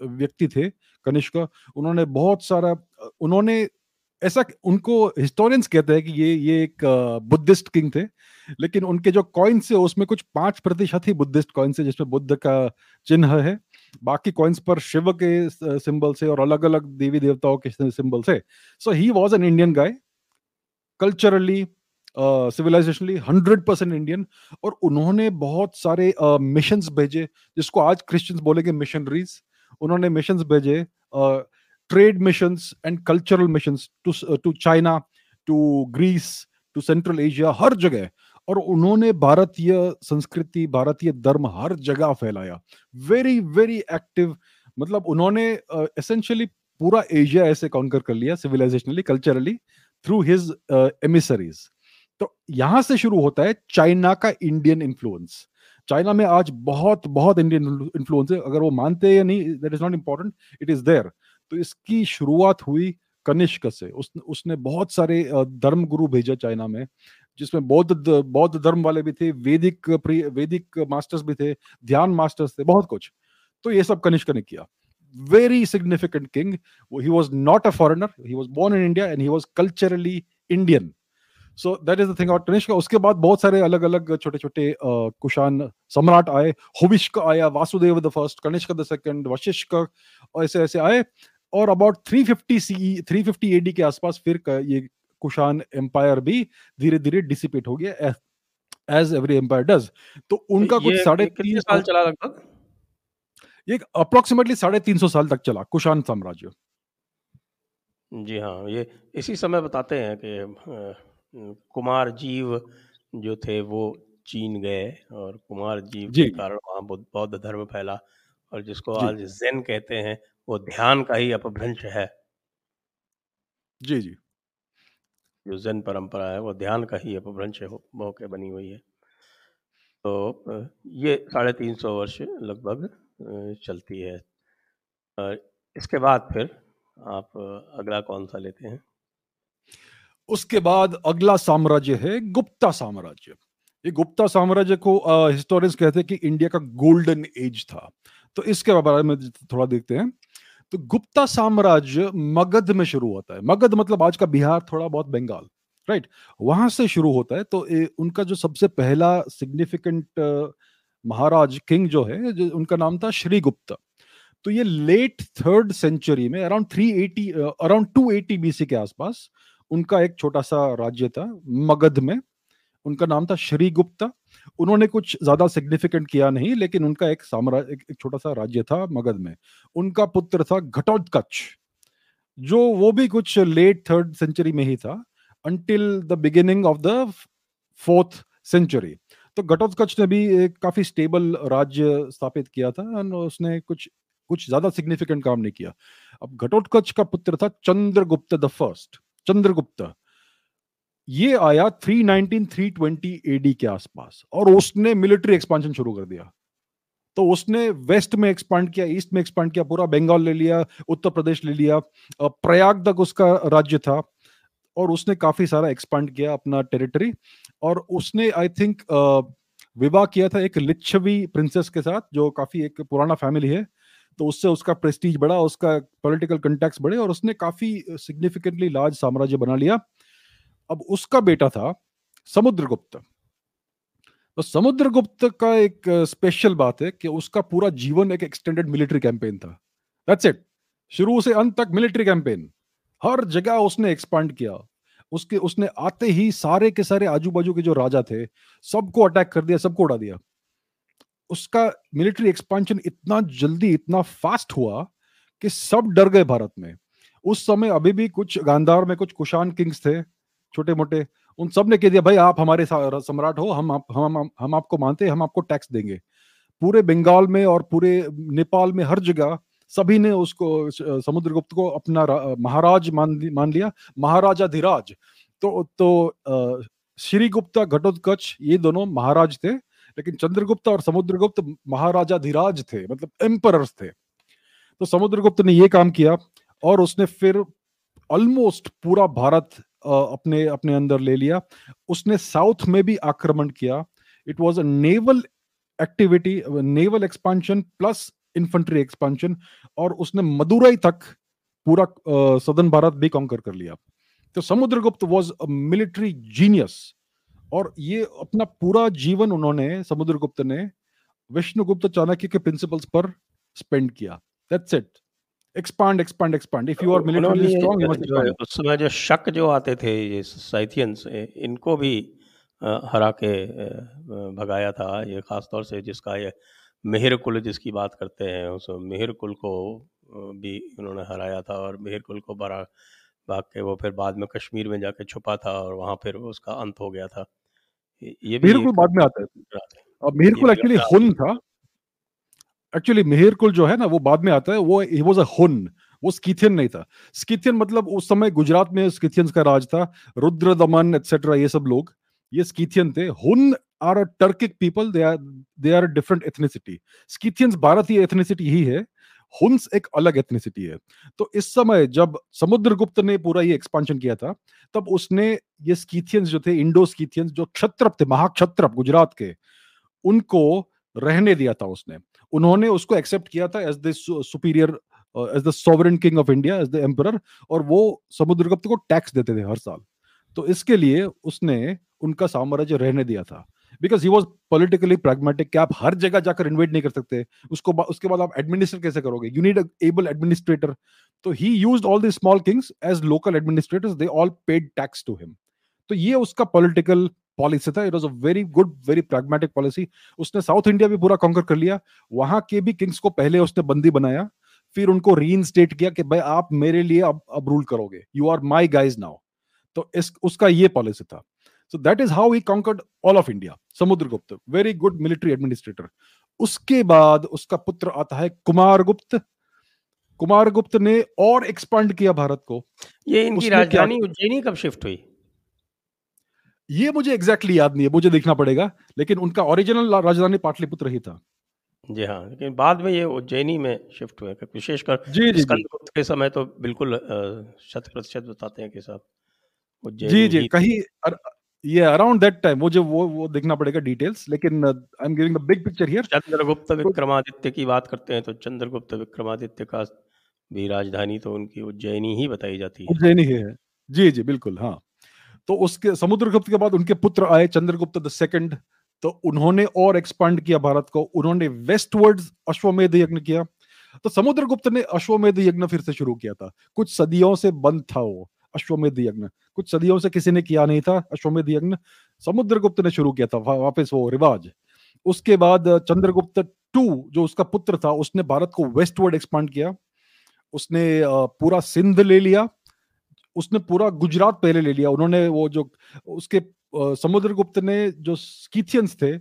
व्यक्ति थे। कनिष्क उन्होंने बहुत सारा उन्होंने ऐसा उनको हिस्टोरियंस कहते हैं कि ये ये एक बुद्धिस्ट किंग थे लेकिन उनके जो कॉइन्स है उसमें कुछ पाँच प्रतिशत ही बुद्धिस्ट कॉइन्स है जिसमें बुद्ध का चिन्ह है। बाकी कॉइन्स पर शिव के सिंबल से और अलग अलग देवी देवताओं के सिंबल से so he. Was an Indian guy culturally civilisationally hundred percent Indian और उन्होंने बहुत सारे मिशन uh, भेजे जिसको आज क्रिश्चियंस बोलेंगे मिशनरीज उन्होंने मिशन भेजे trade mission and cultural mission to China to Greece to central Asia हर जगह। और उन्होंने भारतीय संस्कृति भारतीय धर्म हर जगह फैलाया। वेरी वेरी एक्टिव मतलब उन्होंने एसेंशियली uh, पूरा एशिया ऐसे कॉन्कर कर लिया civilisationally culturally through his emissaries तो यहाँ से शुरू होता है चाइना का इंडियन इन्फ्लुएंस चाइना में आज बहुत बहुत इंडियन इन्फ्लुएंस है अगर वो मानते हैं या नहीं that is not important it is there तो इसकी शुरुआत हुई कनिष्क से। उस, उसने बहुत सारे धर्म गुरु भेजा चाइना में जिसमें बौद्ध बौद्ध धर्म वाले भी थे वैदिक वैदिक मास्टर्स भी थे ध्यान मास्टर्स थे बहुत कुछ। तो ये सब कनिष्क ने किया। Very significant king he was not a foreigner he was born in India and he was culturally Indian so that is the thing और तनिष्क उसके बाद बहुत सारे अलग अलग छोटे छोटे कुशान सम्राट आए हुविष्क आया Vasudeva the first Kanishka the second Vasishka ऐसे ऐसे आए और अबाउट 350 सीई 350 एडी के आसपास फिर ये कुशान एम्पायर भी धीरे धीरे डिसिपेट हो गया एज एवरी एम्पायर डज तो उनका कुछ साढ़े तीन साल चला लगभग ये अप्रोक्सीमेटली साढ़े तीन सौ साल तक चला कुशान साम्राज्य जी हाँ ये इसी समय बताते हैं कि कुमार जीव जो थे वो चीन गए और कुमार जीव जी। के कारण वहाँ बौद्ध धर्म फैला और जिसको आज जैन कहते हैं वो ध्यान का ही अपभ्रंश है। जी जी। जो जैन परंपरा है वो ध्यान का ही अपभ्रंश होकर बनी हुई है। तो ये साढ़े तीन सौ वर्ष लगभग चलती है। और इसके बाद फिर आप अगला कौन सा लेते हैं? उसके बाद अगला साम्राज्य है गुप्ता साम्राज्य। ये गुप्ता साम्राज्य को हिस्टोरियंस कहते हैं कि इंडिया का गोल्डन एज था। तो इसके बारे में थोड़ा देखते हैं। तो गुप्ता साम्राज्य मगध में शुरू होता है। मगध मतलब आज का बिहार थोड़ा बहुत बंगाल राइट वहाँ से शुरू होता है। तो ए, उनका जो सबसे पहला सिग्निफिकेंट महाराज किंग जो है जो उनका नाम था श्रीगुप्त तो ये लेट थर्ड सेंचुरी में अराउंड 380 अराउंड 280 बीसी के आसपास उनका एक छोटा सा राज्य था मगध में। उनका नाम था श्रीगुप्ता उन्होंने कुछ ज़्यादा सिग्निफिकेंट किया नहीं लेकिन उनका एक साम्राज्य एक, एक छोटा सा राज्य था मगध में। उनका पुत्र था घटोत्कच जो वो भी कुछ लेट थर्ड सेंचुरी में ही था until the beginning of the fourth century तो घटोत्कच ने भी एक काफ़ी स्टेबल राज्य स्थापित किया था और उसने कुछ कुछ ज़्यादा सिग्निफिकेंट काम नहीं किया। अब घटोत्कच का पुत्र था चंद्रगुप्त द फ़र्स्ट चंद्रगुप्त, ये आया 319 320 एडी के आसपास और उसने मिलिट्री एक्सपांशन शुरू कर दिया। तो उसने वेस्ट में एक्सपांड किया ईस्ट में एक्सपांड किया, पूरा बंगाल ले लिया, उत्तर प्रदेश ले लिया। प्रयाग तक उसका राज्य था और उसने काफ़ी सारा एक्सपांड किया अपना टेरिटरी और उसने आई थिंक विवाह किया था एक लिच्छवी प्रिंसेस के साथ, जो काफ़ी एक पुराना फैमिली है। तो उससे उसका प्रेस्टीज बढ़ा, उसका पॉलिटिकल कंटेक्ट बढ़े और उसने काफ़ी सिग्निफिकेंटली लार्ज साम्राज्य बना लिया। अब उसका बेटा था समुद्रगुप्त। तो समुद्रगुप्त का एक स्पेशल बात है कि उसका पूरा जीवन एक एक्सटेंडेड मिलिट्री कैंपेन था। दैट्स इट शुरू से अंत तक मिलिट्री कैंपेन हर जगह उसने एक्सपांड किया। उसके, उसने आते ही सारे के सारे आजू बाजू के जो राजा थे, सबको अटैक कर दिया, सबको उड़ा दिया। उसका मिलिट्री एक्सपांशन इतना जल्दी इतना फास्ट हुआ कि सब डर गए भारत में। उस समय अभी भी कुछ गांधार में कुछ कुशान किंग्स थे छोटे मोटे उन सबने कह दिया भाई आप हमारे सम्राट हो हम आप हम हम, हम आपको मानते हैं हम आपको टैक्स देंगे। पूरे बंगाल में और पूरे नेपाल में हर जगह सभी ने उसको समुद्रगुप्त को अपना महाराज मान मान लिया महाराजा धीराज। तो तो श्रीगुप्ता घटोत्कच ये दोनों महाराज थे। लेकिन चंद्रगुप्त और समुद्रगुप्त महाराजा धीराज थे मतलब एम्परर्स थे। तो समुद्रगुप्त ने ये काम किया और उसने फिर ऑलमोस्ट पूरा भारत अपने अपने अंदर ले लिया। उसने साउथ में भी आक्रमण किया। It was a naval activity naval expansion plus infantry expansion और उसने मदुरई तक पूरा सदन भारत भी कॉन्कर कर लिया। तो Samudragupta was a military genius और ये अपना पूरा जीवन उन्होंने समुद्रगुप्त ने विष्णुगुप्त चाणक्य के प्रिंसिपल्स पर स्पेंड किया। That's it expand expand expand if you are militarily strong you must उस समय जो शक जो आते थे ये साइथियंस इनको भी हरा के भगाया था। ये खास तौर से जिसका ये मेहर कुल जिसकी बात करते हैं उस मेहर कुल को भी उन्होंने हराया था और मेहर कुल को बड़ा भाग के वो फिर बाद में कश्मीर में जाके छुपा था और वहाँ फिर उसका अंत हो गया था। ये भी मेहरकुल बाद में आता है। अब मेहरकुल एक्चुअली हुन था। एक्चुअली मेहरकुल जो है ना वो बाद में आता है वो ही वाज अ हुन वो स्कीथियन नहीं था। स्कीथियन मतलब उस समय गुजरात में स्कीथियंस का राज था रुद्र दमन एक्सेट्रा ये सब लोग ये स्कीथियन थे। Hun are a Turkic people they are they are different ethnicity Scythians भारतीय एथनिसिटी ही है हुन्स एक अलग एथनिसिटी है। तो इस समय जब समुद्रगुप्त ने पूरा ये एक्सपांशन किया था, तब उसने ये स्कीथियंस जो थे इंडो स्कीथियंस जो क्षत्रप थे, महाक्षत्रप गुजरात के, उनको रहने दिया था उसने। उन्होंने उसको एक्सेप्ट किया था as the superior as the sovereign king of India as the emperor और वो समुद्रगुप्त को टैक्स देते थे हर साल। तो इसके लिए उसने उनका साम्राज्य रहने दिया था। Because he was politically pragmatic कि आप हर जगह जाकर इन्वेट नहीं कर सकते। उसको बा, उसके बाद आप एडमिनिस्टर कैसे करोगे? यू नीड एबल एडमिनिस्ट्रेटर तो he use all the small kings as local administrators they all paid tax to him तो ये उसका पॉलिटिकल पॉलिसी था। It was a very good very pragmatic policy उसने साउथ इंडिया भी पूरा conquer कर लिया। वहाँ के भी किंग्स को पहले उसने बंदी बनाया। फिर उनको री इंस्टेट किया कि भाई आप मेरे लिए अब अब रूल करोगे। You are my guys now तो इस उसका ये पॉलिसी था। So that is how he conquered all of India Samudragupta very good military administrator उसके बाद उसका पुत्र आता है कुमार गुप्त। कुमार गुप्त ने और एक्सपांड किया भारत को। ये इनकी राजधानी उज्जैनी कब शिफ्ट हुई? ये मुझे एग्जैक्टली exactly याद नहीं है मुझे देखना पड़ेगा लेकिन उनका ओरिजिनल राजधानी पाटलिपुत्र ही था। जी हाँ लेकिन बाद में ये उज्जैनी में शिफ्ट हुए विशेषकर जी जी स्कंदगुप्त के समय तो बिल्कुल शत प्रतिशत बताते हैं कि साहब जी जी कहीं ये अराउंड दैट टाइम मुझे वो वो देखना पड़ेगा डिटेल्स लेकिन I am giving the big picture here Chandragupta Vikramaditya की बात करते हैं तो चंद्रगुप्त विक्रमादित्य का भी राजधानी तो उनकी उज्जैनी ही बताई जाती है। उज्जैनी ही है। जी जी बिल्कुल हाँ। तो उसके समुद्रगुप्त के बाद उनके पुत्र आए चंद्रगुप्त द सेकंड तो उन्होंने और एक्सपांड किया भारत को। उन्होंने वेस्टवर्ड अश्वमेध यज्ञ किया। तो समुद्रगुप्त ने अश्वमेध यज्ञ फिर से शुरू किया था। कुछ सदियों से बंद था वो अश्वमेध यज्ञ। कुछ सदियों से किसी ने किया नहीं था, अश्वमेध यज्ञ। समुद्रगुप्त ने शुरू किया था वापस वो रिवाज। उसके बाद चंद्रगुप्त टू, जो उसका पुत्र था, उसने भारत को वेस्टवर्ड एक्सपांड किया। उसने पूरा सिंध ले लिया। उसने पूरा गुजरात पहले ले लिया। उन्होंने वो जो, उसके समुद्रगुप्त ने जो स्कीथियंस थे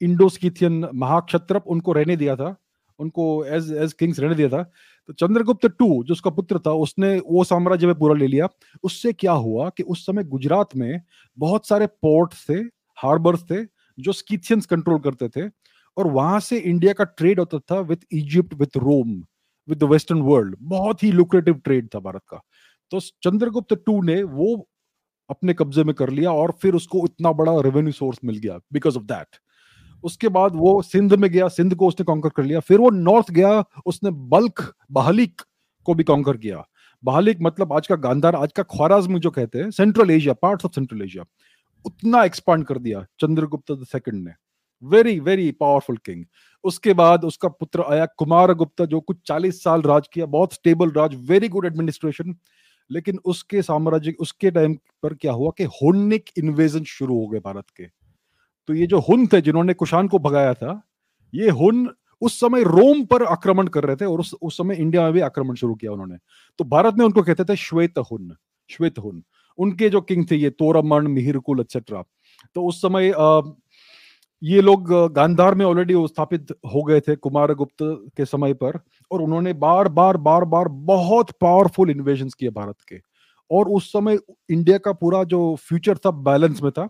इंडो स्कीथियन महाक्षत्रप, उनको रहने दिया था। उनको एज एज किंग्स रहने दिया था। तो चंद्रगुप्त टू, जो उसका पुत्र था, उसने वो साम्राज्य में पूरा ले लिया। उससे क्या हुआ कि उस समय गुजरात में बहुत सारे पोर्ट थे, हार्बर्स थे, जो स्कीथियंस कंट्रोल करते थे, और वहाँ से इंडिया का ट्रेड होता था with Egypt with Rome, with the western world. बहुत ही लुक्रेटिव ट्रेड था भारत का। तो चंद्रगुप्त टू ने वो अपने कब्जे में कर लिया और फिर उसको इतना बड़ा रेवेन्यू सोर्स मिल गया बिकॉज़ ऑफ़ दैट उसके बाद वो सिंध में गया, सिंध को उसने कॉन्कर कर लिया। फिर वो नॉर्थ गया, उसने बल्क बहालिक को भी कॉन्कर किया। बहालिक मतलब आज का गांधार, आज का ख्वाराज्म जो कहते हैं central Asia part of central Asia उतना एक्सपांड कर दिया चंद्रगुप्त सेकंड ने। वेरी वेरी पावरफुल किंग उसके बाद उसका पुत्र आया कुमार गुप्ता जो कुछ चालीस साल राज किया, बहुत स्टेबल राज वेरी गुड एडमिनिस्ट्रेशन लेकिन उसके साम्राज्य, उसके टाइम पर क्या हुआ कि हुन्निक इन्वेजन शुरू हो गए भारत के। तो ये जो हुन थे जिन्होंने कुशान को भगाया था ये हुन उस समय रोम पर आक्रमण कर रहे थे और उस उस समय इंडिया में भी आक्रमण शुरू किया उन्होंने। तो भारत में उनको कहते थे श्वेत हुन श्वेत हुन। उनके जो किंग थे ये तोरमण मिहिरकुल एक्सेट्रा तो उस समय आ, ये लोग गांधार में ऑलरेडी स्थापित हो गए थे कुमार गुप्त के समय पर और उन्होंने बार बार बार बार बहुत पावरफुल इन्वेजन किए भारत के। और उस समय इंडिया का पूरा जो फ्यूचर था बैलेंस में था।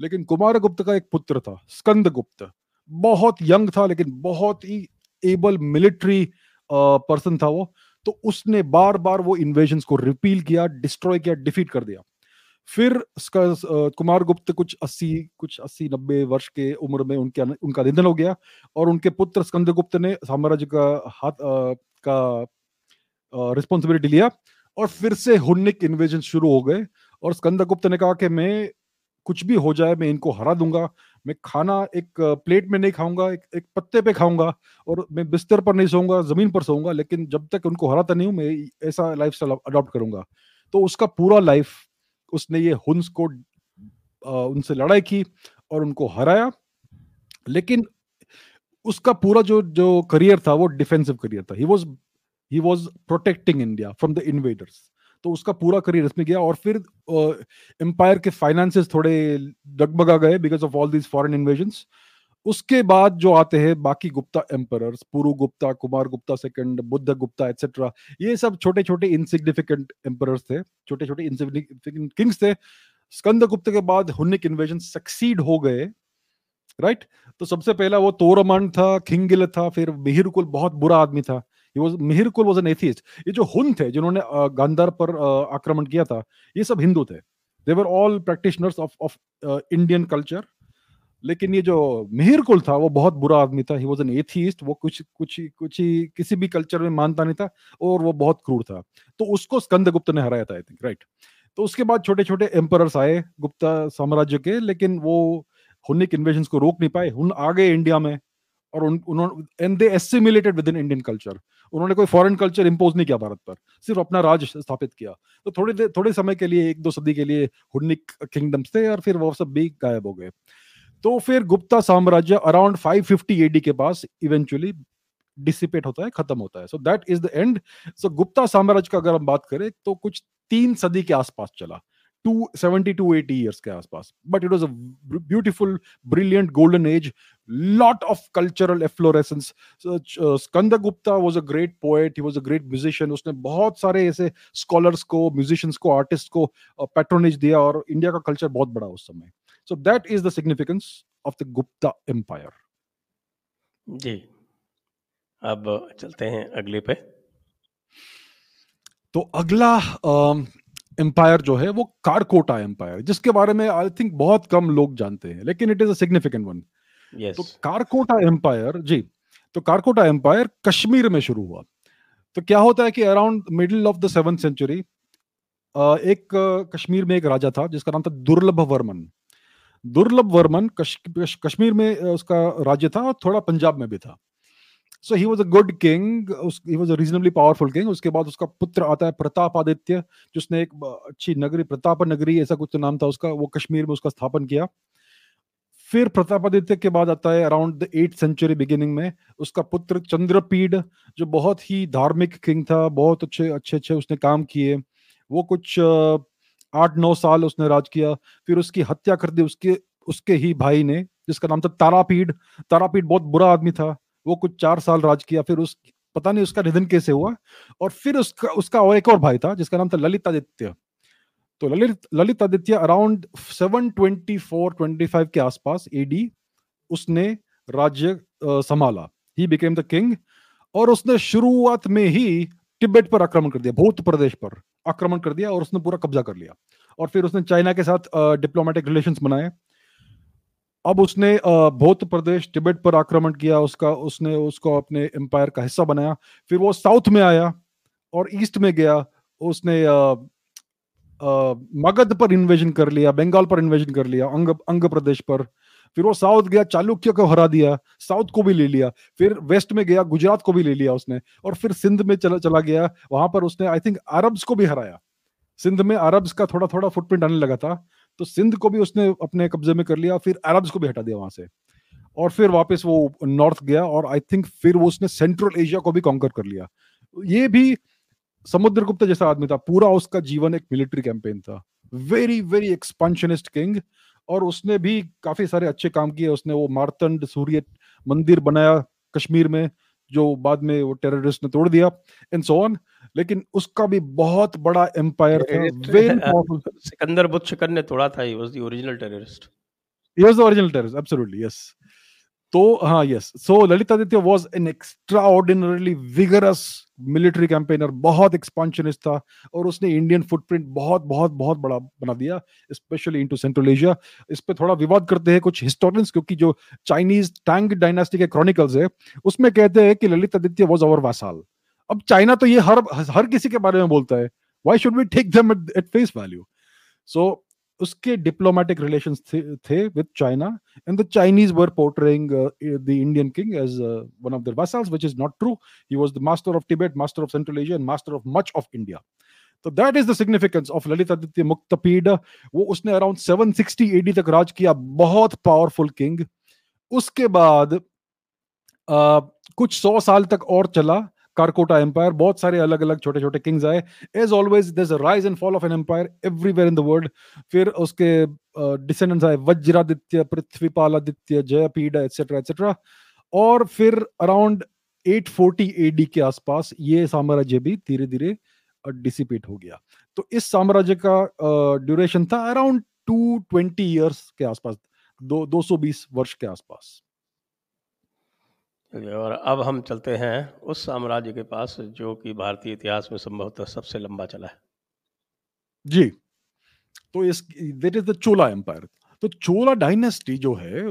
लेकिन कुमार गुप्त का एक पुत्र था स्कंद गुप्त बहुत यंग था लेकिन बहुत ही एबल मिलिट्री पर्सन था वो। तो उसने बार बार वो इन्वेजन को रिपील किया डिस्ट्रॉय किया डिफीट कर दिया। फिर कुमार गुप्त कुछ अस्सी कुछ अस्सी नब्बे वर्ष के उम्र में उनके उनका निधन हो गया और उनके पुत्र स्कंद गुप्त ने साम्राज्य का हाथ आ, का रिस्पॉन्सिबिलिटी लिया और फिर से हुन्निक इन्वेजन शुरू हो गए। और स्कंद गुप्त ने कहा कि मैं कुछ भी हो जाए मैं इनको हरा दूँगा। मैं खाना एक प्लेट में नहीं खाऊँगा एक, एक पत्ते पे खाऊँगा और मैं बिस्तर पर नहीं सोऊँगा ज़मीन पर सोऊँगा लेकिन जब तक उनको हराता नहीं हूँ मैं ऐसा लाइफ स्टाइल अडॉप्ट करूँगा। तो उसका पूरा लाइफ उसने ये हुंस को उनसे लड़ाई की और उनको हराया। लेकिन उसका पूरा जो जो करियर था वो डिफेंसिव करियर था। He was he was protecting India from the invaders तो उसका पूरा करियर इसमें गया और फिर एम्पायर के फाइनेंसेस थोड़े डगमगा गए because of all these foreign invasions उसके बाद जो आते हैं, बाकी Gupta emperor Puru Gupta, Kumar Gupta second Buddha Gupta etcetera ये सब छोटे छोटे इनसिग्निफिकेंट एम्पर थे छोटे छोटे इनसिग्निफिकेंट किंग्स थे। स्कंद गुप्त के बाद हुनिक इन्वेजन सक्सीड हो गए राइट तो सबसे पहला वो तोरमन था, खिंगिल था, फिर मिहिरकुल बहुत बुरा आदमी था। मिहिरकुल वॉज़ एन एथिस्ट ये जो हुन थे, जिन्होंने गांधार पर आक्रमण किया था, ये सब हिंदू थे। They were all practitioners of of Indian culture लेकिन ये जो मिहिरकुल था, वो बहुत बुरा आदमी था। ही वॉज़ एन एथिस्ट वो कुछ कुछ कुछ ही, किसी भी कल्चर में मानता नहीं था, और वो बहुत क्रूर था। तो उसको स्कंद गुप्त ने हराया था आई थिंक राइट तो उसके बाद छोटे छोटे एम्पर आए गुप्ता साम्राज्य के, लेकिन वो हुनिक इन्वेजन को रोक नहीं पाए। हुन आ गए इंडिया में और उन्होंने assimilated with in Indian culture उन्होंने कोई फॉरेन कल्चर इंपोज नहीं किया भारत पर, सिर्फ़ अपना राज स्थापित किया। तो थोड़ी थोड़े समय के लिए, एक दो सदी के लिए हुडनिक किंगडम्स थे और फिर वो सब भी गायब हो गए। तो फिर गुप्ता साम्राज्य अराउंड 550 एडी के पास इवेंचुअली डिसिपेट होता है, खत्म होता है। So that is the end so Gupta साम्राज्य का अगर हम बात करें तो कुछ तीन सदी के आसपास चला। Two seventy two eighty years के आसपास। But it was a beautiful brilliant golden age lot of cultural efflorescence so, uh, skanda gupta was a great poet he was a great musician उसने बहुत सारे ऐसे scholars को musicians को artists को patronage दिया और इंडिया का culture बहुत बड़ा उस समय so that is the significance of the gupta empire जी अब चलते हैं अगले पे तो अगला एम्पायर जो है वो कारकोटा एम्पायर जिसके बारे में आई थिंक बहुत कम लोग जानते हैं लेकिन it is a significant one तो कारकोटा एम्पायर जी तो कारकोटा एम्पायर कश्मीर में शुरू हुआ। तो क्या होता है कि around middle of the seven century एक कश्मीर में एक राजा था जिसका नाम था दुर्लभ वर्मन। दुर्लभ वर्मन कश, कश्मीर में उसका राज्य था और थोड़ा पंजाब में भी था। So he was a good king he was a reasonably powerful king उसके बाद उसका पुत्र आता है प्रताप आदित्य जिसने एक अच्छी नगरी प्रताप नगरी ऐसा कुछ तो नाम था उसका वो कश्मीर में उसका स्थापन किया। फिर प्रतापादित्य के बाद आता है around the eight century beginning में। उसका पुत्र चंद्रपीड, जो बहुत ही धार्मिक किंग था, बहुत अच्छे अच्छे अच्छे उसने काम किए। वो कुछ आठ, नौ साल उसने राज किया। फिर उसकी हत्या कर दी उसके उसके ही भाई ने, जिसका नाम था तारापीड। तारापीड बहुत बुरा आदमी था। वो कुछ चार साल राज किया। फिर उस, पता नहीं उसका निधन कैसे हुआ। और फिर उसका उसका और एक और भाई था, जिसका नाम था ललितादित्य। तो ललित ललित आदित्य अराउंड 724 25 के आसपास एडी उसने राज्य संभाला। ही बिकेम द किंग और उसने शुरुआत में ही तिब्बत पर आक्रमण कर दिया, भूत प्रदेश पर आक्रमण कर दिया और उसने पूरा कब्जा कर लिया। और फिर उसने चाइना के साथ डिप्लोमेटिक रिलेशंस बनाए। अब उसने भूत प्रदेश तिब्बत पर आक्रमण किया, उसका, उसने उसको अपने एम्पायर का हिस्सा बनाया। फिर वो साउथ में आया और ईस्ट में गया, उसने मगध पर इन्वेजन कर लिया, बंगाल पर इन्वेजन कर लिया, अंग अंग प्रदेश पर। फिर वो साउथ गया, चालुक्य को हरा दिया, साउथ को भी ले लिया। फिर वेस्ट में गया, गुजरात को भी ले लिया उसने। और फिर सिंध में चला चला गया। वहाँ पर उसने आई थिंक अरब्स को भी हराया। सिंध में अरब्स का थोड़ा थोड़ा फुटप्रिंट आने लगा था। तो सिंध को भी उसने अपने कब्जे में कर लिया, फिर अरब्स को भी हटा दिया वहाँ से। और फिर वापस वो नॉर्थ गया और आई थिंक फिर वो उसने सेंट्रल एशिया को भी कॉन्कर कर लिया। ये भी समुद्रगुप्त जैसा आदमी था पूरा उसका जीवन एक मिलिट्री कैंपेन था। वेरी वेरी एक्सपांशनिस्ट किंग और उसने भी काफ़ी सारे अच्छे काम किए। उसने वो मारतंड सूर्य मंदिर बनाया कश्मीर में जो बाद में वो टेररिस्ट ने तोड़ दिया एंड सो ऑन लेकिन उसका भी बहुत बड़ा एम्पायर था। वेरी पावरफुल सिकंदर बुतशकर ने तोड़ा था he was the original terrorist he was the original terrorist absolutely yes तो हाँ yes so Lalitaditya was an extraordinarily vigorous military campaigner बहुत एक्सपांशनिस्ट था और उसने इंडियन फुटप्रिंट बहुत बहुत बहुत बड़ा बना दिया स्पेशली इनटू सेंट्रल एशिया इस पर थोड़ा विवाद करते हैं कुछ हिस्टोरियंस क्योंकि जो चाइनीज़ टैंग डायनास्टी के क्रॉनिकल्स है, उसमें कहते हैं कि Lalitaditya was our vassal अब चाइना तो ये हर हर किसी के बारे में बोलता है. Why should we take them at face value so उसके डिप्लोमेटिक रिलेशन थे with China and the Chinese were portraying the Indian king as one of their vassals which is not true. He was the master of tibet master of central asia and master of much of india. तो that is the significance of Lalitaditya Muktapida वो उसने around 760 AD तक राज किया बहुत powerful king उसके बाद आ, कुछ सौ साल तक और चला. कारकोटा एम्पायर बहुत सारे अलग अलग छोटे छोटे किंग्स आए as always there rise and fall of an empire everywhere in the world फिर उसके डिसेंडेंट्स आए, Vajraditya Prithvipaladitya Jayapida etcetera etcetera और फिर अराउंड 840 एडी के आसपास ये साम्राज्य भी धीरे धीरे डिसिपेट हो गया। तो इस साम्राज्य का ड्यूरेशन था अराउंड 220 इयर्स के आसपास, दो 220 वर्ष के आसपास। और अब हम चलते हैं उस साम्राज्य के पास जो कि भारतीय इतिहास में संभवतः सबसे लंबा चला है। जी। तो इस that is the Chola empire तो चोला डायनेस्टी जो है,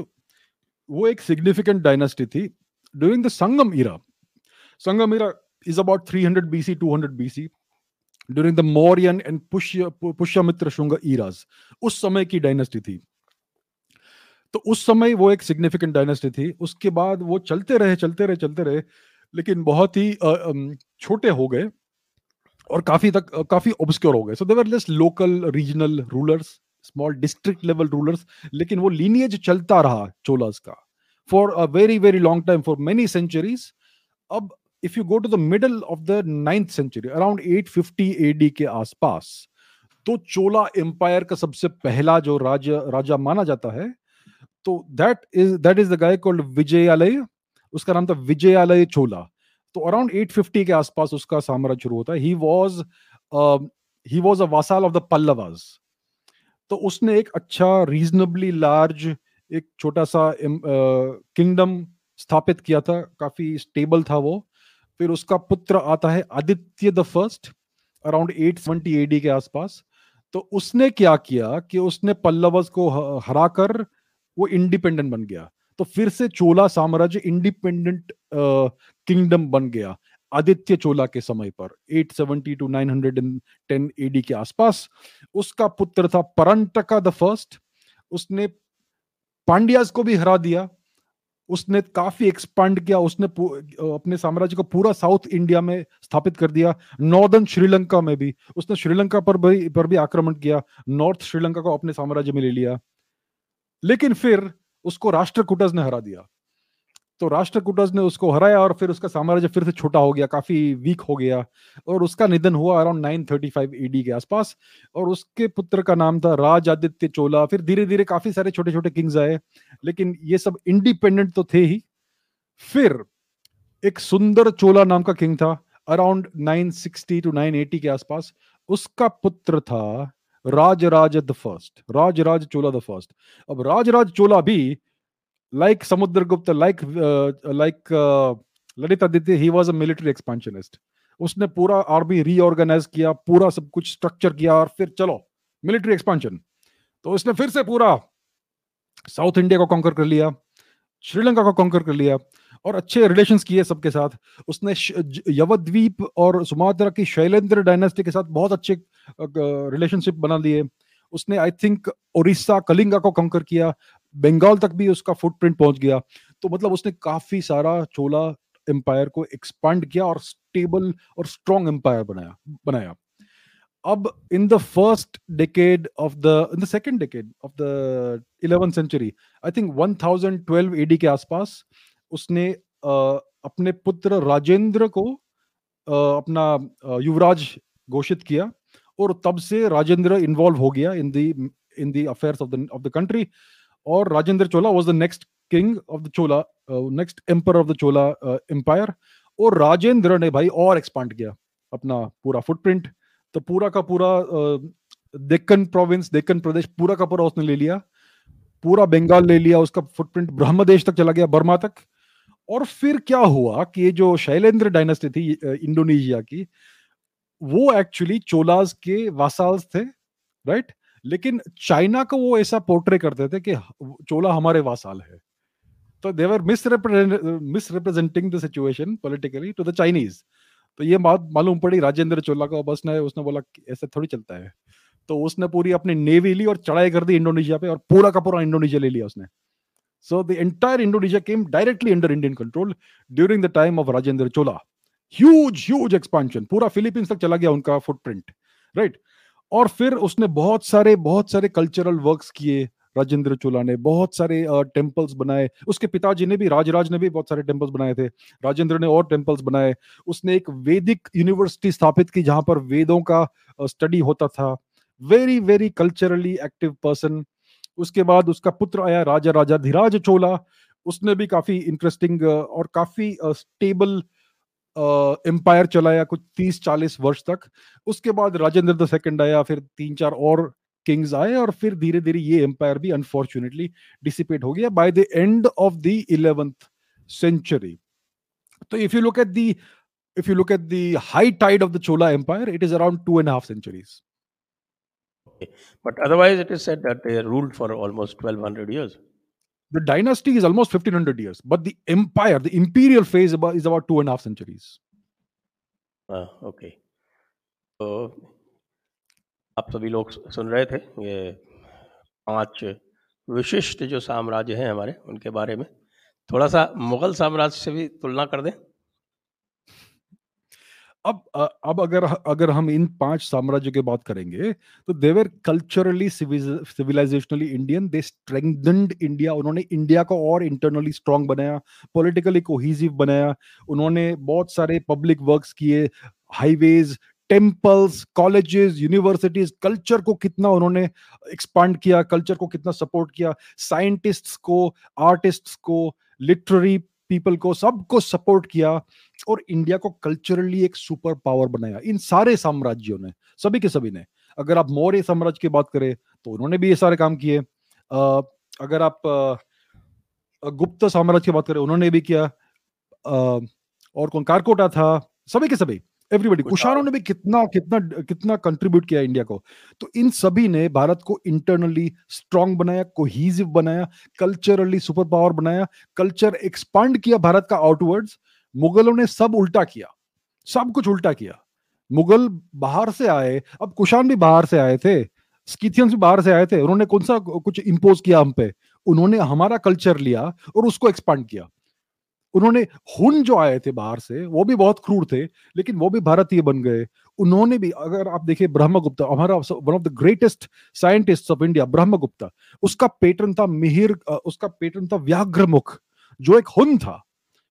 वो एक सिग्निफिकेंट डायनेस्टी थी during the Sangam era Sangam era is about 300 BC 200 BC during the Mauryan and Pushya Pushyamitra Shunga eras उस समय की डायनेस्टी थी। तो उस समय वो एक सिग्निफिकेंट डायनेस्टी थी। उसके बाद वो चलते रहे चलते रहे चलते रहे, लेकिन बहुत ही छोटे हो गए और काफ़ी तक काफ़ी ऑब्सक्योर हो गए। So they were less local regional rulers small district level rulers लेकिन वो लीनियज चलता रहा चोलास का for a very very long time for many centuries अब if you go to the middle of the ninth century around 850 AD के आसपास तो चोला empire का सबसे पहला जो राजा राजा माना जाता है तो that is that is the guy called Vijayalaya उसका नाम था विजयालय चोला तो अराउंड 850 के आसपास उसका साम्राज्य शुरू होता है। He was he was a vassal of the Pallavas तो उसने एक अच्छा रीजनेबली लार्ज एक छोटा सा किंगडम uh, स्थापित किया था। काफ़ी स्टेबल था वो। फिर उसका पुत्र आता है Aditya the first around 870 AD के आसपास। तो उसने क्या किया कि उसने पल्लवस को हराकर वो इंडिपेंडेंट बन गया। तो फिर से चोला साम्राज्य इंडिपेंडेंट किंगडम बन गया, आदित्य चोला के समय पर 870 टू 910 एडी के आसपास। उसका पुत्र था परंटका द फ़र्स्ट उसने पांड्यास को भी हरा दिया, उसने काफ़ी एक्सपांड किया, उसने अपने साम्राज्य को पूरा साउथ इंडिया में स्थापित कर दिया नॉर्दर्न श्रीलंका में भी। उसने श्रीलंका पर भी पर भी आक्रमण किया नॉर्थ श्रीलंका को अपने साम्राज्य में ले लिया। लेकिन फिर उसको राष्ट्रकूटज ने हरा दिया। तो राष्ट्रकूटज ने उसको हराया और फिर उसका साम्राज्य फिर से छोटा हो गया, काफ़ी वीक हो गया और उसका निधन हुआ अराउंड 935 एडी के आसपास और उसके पुत्र का नाम था राज आदित्य चोला। फिर धीरे धीरे काफ़ी सारे छोटे छोटे किंग्स आए, लेकिन ये सब इंडिपेंडेंट तो थे ही। फिर एक सुंदर चोला नाम का किंग था अराउंड 960 टू 980 के आसपास, उसका पुत्र था Rajaraja the first Rajaraja Chola the first अब राजराज चोला भी like uh, like uh, Lalitaditya he was a military expansionist उसने पूरा आर्मी रीऑर्गेनाइज किया पूरा सब कुछ स्ट्रक्चर किया और फिर चलो मिलिट्री एक्सपेंशन तो उसने फिर से पूरा साउथ इंडिया को कॉन्कर कर लिया श्रीलंका को कॉन्कर कर लिया और अच्छे रिलेशंस किए सबके साथ. उसने यवद्वीप और सुमात्रा की शैलेंद्र डायनेस्टी के साथ बहुत अच्छे रिलेशनशिप बना लिए। उसने आई थिंक उड़ीसा कलिंगा को कंकर किया। बंगाल तक भी उसका फुटप्रिंट पहुँच गया। तो मतलब उसने काफ़ी सारा चोला एम्पायर को एक्सपांड किया और स्टेबल और स्ट्रॉन्ग एम्पायर बनाया बनाया। अब in the first decade of the in the second decade of the eleven century I think 1012 AD के आसपास उसने अपने पुत्र राजेंद्र को अपना युवराज घोषित किया। और तब से राजेंद्र इन्वॉल्व हो गया in the in the affairs of the of the country और Rajendra Chola was the next king of the Chola next emperor of the Chola empire और राजेंद्र ने भाई और एक्सपांड किया अपना पूरा फुटप्रिंट तो पूरा का पूरा डेक्कन प्रोविंस डेक्कन प्रदेश पूरा का पूरा उसने ले लिया। पूरा बंगाल ले लिया, उसका फुटप्रिंट ब्रह्म देश तक चला गया, बर्मा तक। और फिर क्या हुआ कि ये जो शैलेंद्र डायनेस्टी थी इंडोनेशिया की वो एक्चुअली चोलास के वासाल्स थे राइट लेकिन चाइना को वो ऐसा पोर्ट्रे करते थे कि चोला हमारे वासाल है। तो they were misrepresenting the situation politically to the Chinese तो ये बात मालूम पड़ी, राजेंद्र चोला को बस ने, उसने बोला ऐसे थोड़ी चलता है। तो उसने पूरी अपनी नेवी ली और चढ़ाई कर दी इंडोनेशिया पे और पूरा का पूरा इंडोनेशिया ले लिया उसने। So the entire Indonesia came directly under Indian control during the time of Rajendra Chola. Huge huge expansion पूरा फिलीपींस तक चला गया उनका फुटप्रिंट राइट और फिर उसने बहुत सारे बहुत सारे कल्चरल वर्क्स किए राजेंद्र चोला ने बहुत सारे टेम्पल्स बनाए। उसके पिताजी ने भी राजराज ने भी बहुत सारे टेम्पल्स बनाए थे। राजेंद्र ने और टेम्पल्स बनाए। उसने एक वैदिक यूनिवर्सिटी स्थापित की जहाँ पर वेदों का स्टडी होता था। Very very culturally active person उसके बाद उसका पुत्र आया राजा राजा धीराज चोला। उसने भी काफ़ी इंटरेस्टिंग और काफ़ी स्टेबल uh, एम्पायर चलाया कुछ तीस चालीस वर्ष तक उसके बाद राजेंद्र द सेकंड आया फिर तीन चार और किंग्स आए और फिर धीरे धीरे ये एम्पायर भी अनफॉर्चुनेटली डिसिपेट हो गया by the end of the eleventh century तो if you look at the look at the high tide of the Chola Empire, it is around two and a half centuries. Okay. But otherwise, it is said that they ruled for almost 1200 years. The dynasty is almost 1500 years, but the empire, the imperial phase about, is about two and a half centuries. Uh, okay. तो आप सभी लोग सुन रहे थे ये पाँच विशिष्ट जो साम्राज्य हैं हमारे उनके बारे में थोड़ा सा मुगल साम्राज्य से भी तुलना कर दें अब अब अगर अगर हम इन पाँच साम्राज्य की बात करेंगे तो they were culturally civilizationally Indian they strengthened India उन्होंने इंडिया को और इंटरनली स्ट्रांग बनाया पॉलिटिकली कोहिजिव बनाया, उन्होंने बहुत सारे पब्लिक वर्क्स किए highways temples colleges universities culture को कितना उन्होंने एक्सपांड किया कल्चर को कितना सपोर्ट किया साइंटिस्ट्स को आर्टिस्ट्स को लिटरेरी पीपल को, सबको सपोर्ट किया और इंडिया को कल्चरली एक सुपर पावर बनाया इन सारे साम्राज्यों ने, सभी के सभी ने। अगर आप मौर्य साम्राज्य की बात करें तो उन्होंने भी ये सारे काम किए। अगर आप गुप्त साम्राज्य की बात करें, उन्होंने भी किया। और कौन, कारकोटा था, सभी के सभी। एवरीबडी कुशाणों ने भी कितना कितना कितना कंट्रीब्यूट किया इंडिया को। तो इन सभी ने भारत को इंटरनली स्ट्रांग बनाया कोहीजिव बनाया कल्चरली सुपर पावर बनाया कल्चर एक्सपांड किया भारत का आउटवर्ड्स मुगलों ने सब उल्टा किया सब कुछ उल्टा किया। मुगल बाहर से आए अब कुशान भी बाहर से आए थे स्कीथियंस भी बाहर से आए थे उन्होंने कौन सा कुछ इंपोज किया हम पे? उन्होंने हमारा कल्चर लिया और उसको एक्सपांड किया। उन्होंने हुन जो आए थे बाहर से, वो भी बहुत क्रूर थे, लेकिन वो भी भारतीय बन गए। उन्होंने भी, अगर आप देखिए ब्रह्मगुप्ता, हमारा one of the greatest scientist of India Brahmagupta, उसका पेटर्न था मिहिर उसका पेटर्न था व्याघ्रमुख, जो एक हुन था,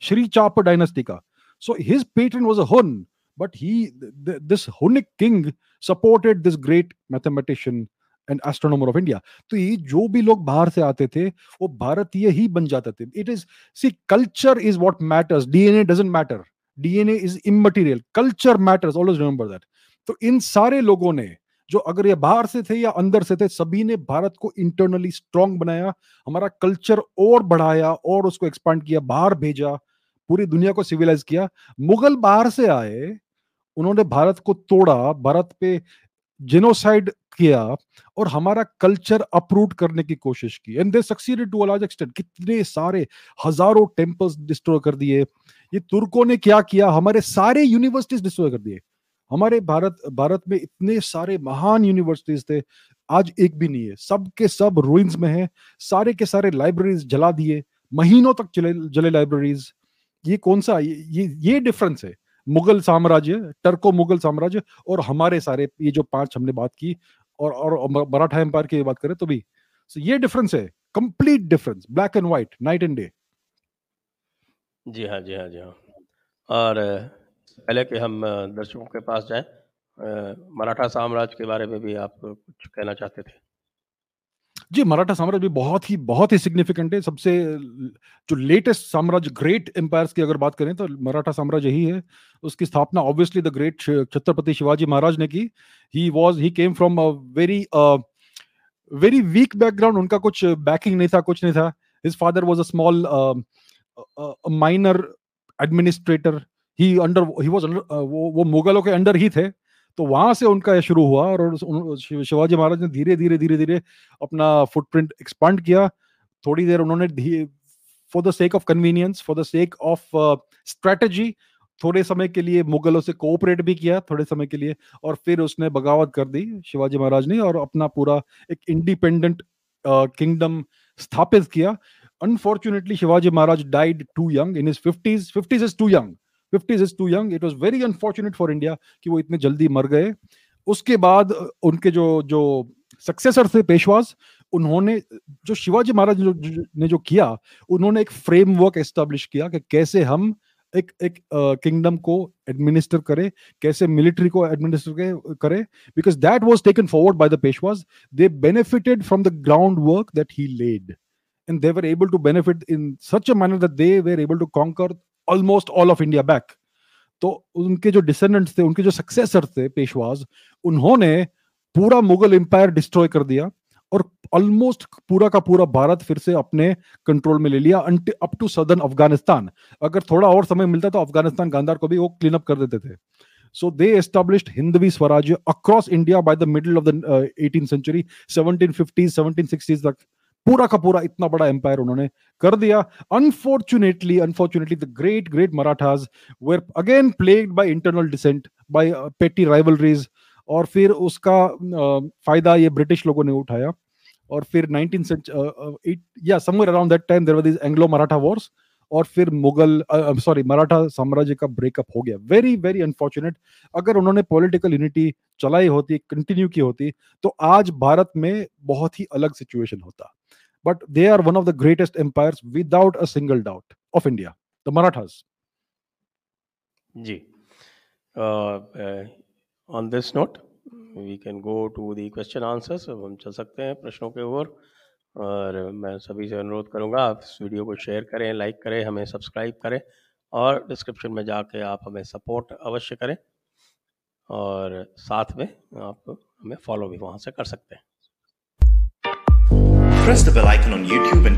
श्री चाप डायनेस्टी का। So his patron was a Hun but he this Hunnic king supported this great mathematician and astronomer of India तो ये जो भी लोग बाहर से आते थे, वो भारतीय ही बन जाते थे। It is see culture is what matters DNA doesn't matter DNA is immaterial culture matters always remember that तो इन सारे लोगों ने, जो अगर ये बाहर से थे या अंदर से थे, सभी ने भारत को इंटरनली स्ट्रांग बनाया, हमारा कल्चर और बढ़ाया और उसको एक्सपांड किया, बाहर भेजा, पूरी दुनिया को सिविलाइज किया। मुगल बाहर से आए, उन्होंने भारत को तोड़ा, भारत पे जेनोसाइड किया और हमारा कल्चर अप्रूव करने की कोशिश की। And they succeeded to a large extent कितने सारे, हज़ारों टेंपल्स डिस्ट्रॉय कर दिए। ये तुर्कों ने क्या किया? हमारे सारे यूनिवर्सिटीज डिस्ट्रॉय कर दिए। हमारे भारत भारत में इतने सारे महान यूनिवर्सिटीज थे। आज एक भी नहीं है। सब के सब रूइंस में है। सारे के सारे लाइब्रेरीज जला दिए। महीनों तक चले, जले लाइब्रेरीज ये कौन सा? ये ये डिफरेंस है। मुगल साम्राज्य टर्को मुगल साम्राज्य और हमारे सारे, ये जो पाँच हमने बात की और और मराठा एम्पायर की बात करें तो भी। So, ये डिफरेंस है complete difference black and white night and day जी हाँ जी हाँ जी हाँ। और, पहले कि हम दर्शकों के पास जाएँ मराठा साम्राज्य के बारे में भी आप कुछ कहना चाहते थे? जी, मराठा साम्राज्य भी बहुत ही बहुत ही सिग्निफिकेंट है। सबसे जो लेटेस्ट साम्राज्य ग्रेट एम्पायर्स की अगर बात करें तो मराठा साम्राज्य ही है। उसकी स्थापना obviously the great Chhatrapati Shivaji Maharaj ने की। He was he came from a very very weak background उनका कुछ बैकिंग नहीं था, कुछ नहीं था। His father was a small minor administrator he under he was वो वो मुगलों के अंडर ही थे। तो वहाँ से उनका यह शुरू हुआ और शिवाजी महाराज ने धीरे धीरे धीरे धीरे अपना फुटप्रिंट एक्सपांड किया। थोड़ी देर उन्होंने for the sake of convenience for the sake of strategy थोड़े समय के लिए मुगलों से कोऑपरेट भी किया थोड़े समय के लिए और फिर उसने बगावत कर दी शिवाजी महाराज ने और अपना पूरा एक इंडिपेंडेंट किंगडम स्थापित किया। Unfortunately Shivaji Maharaj died too young in his fifties fifties is too young fifties is too young it was very unfortunate for India कि वो इतने जल्दी मर गए। उसके बाद उनके जो जो सक्सेसर थे पेशवाज उन्होंने जो शिवाजी महाराज ने जो किया उन्होंने एक फ्रेमवर्क एस्टेब्लिश किया कि कैसे हम एक एक किंगडम uh, को एडमिनिस्टर करें कैसे मिलिट्री को एडमिनिस्टर करें। Because that was taken forward by the Peshwas they benefited from the ground work that he laid and they were able to benefit in such a manner that they were able to conquer almost all of India back तो उनके जो descendants थे, उनके जो successor थे पेशवाज उन्होंने पूरा Mughal empire destroy कर दिया और ऑलमोस्ट पूरा का पूरा भारत फिर से अपने कंट्रोल में ले लिया अप टू सदर्न अफ़गानिस्तान अगर थोड़ा और समय मिलता तो अफ़गानिस्तान गांधार को भी वो क्लीन अप कर देते थे। They established Hindavi Swarajya across India by the middle of the eighteen century seventeen fifties seventeen sixties तक। पूरा का पूरा इतना बड़ा एम्पायर उन्होंने कर दिया। Unfortunately unfortunately the great great Marathas were again plagued by internal dissent by petty rivalries और फिर उसका फ़ायदा ये ब्रिटिश लोगों ने उठाया और फिर 19 सेंचुरी या somewhere around that time there were this Anglo Maratha wars और फिर मुगल सॉरी मराठा साम्राज्य का ब्रेकअप हो गया। वेरी वेरी अनफॉर्चुनेट अगर उन्होंने पॉलिटिकल यूनिटी चलाई होती कंटिन्यू की होती तो आज भारत में बहुत ही अलग सिचुएशन होता। But they are one of the greatest empires without a single doubt of India the Marathas ji on this note we can go to the question answers हम चल सकते हैं प्रश्नों के ओर। और मैं सभी से अनुरोध करूँगा, आप इस वीडियो को शेयर करें लाइक करें, हमें सब्सक्राइब करें और डिस्क्रिप्शन में जाके आप हमें सपोर्ट अवश्य करें। और साथ में आप हमें फॉलो भी वहाँ से कर सकते हैं। Press the bell icon on YouTube and don't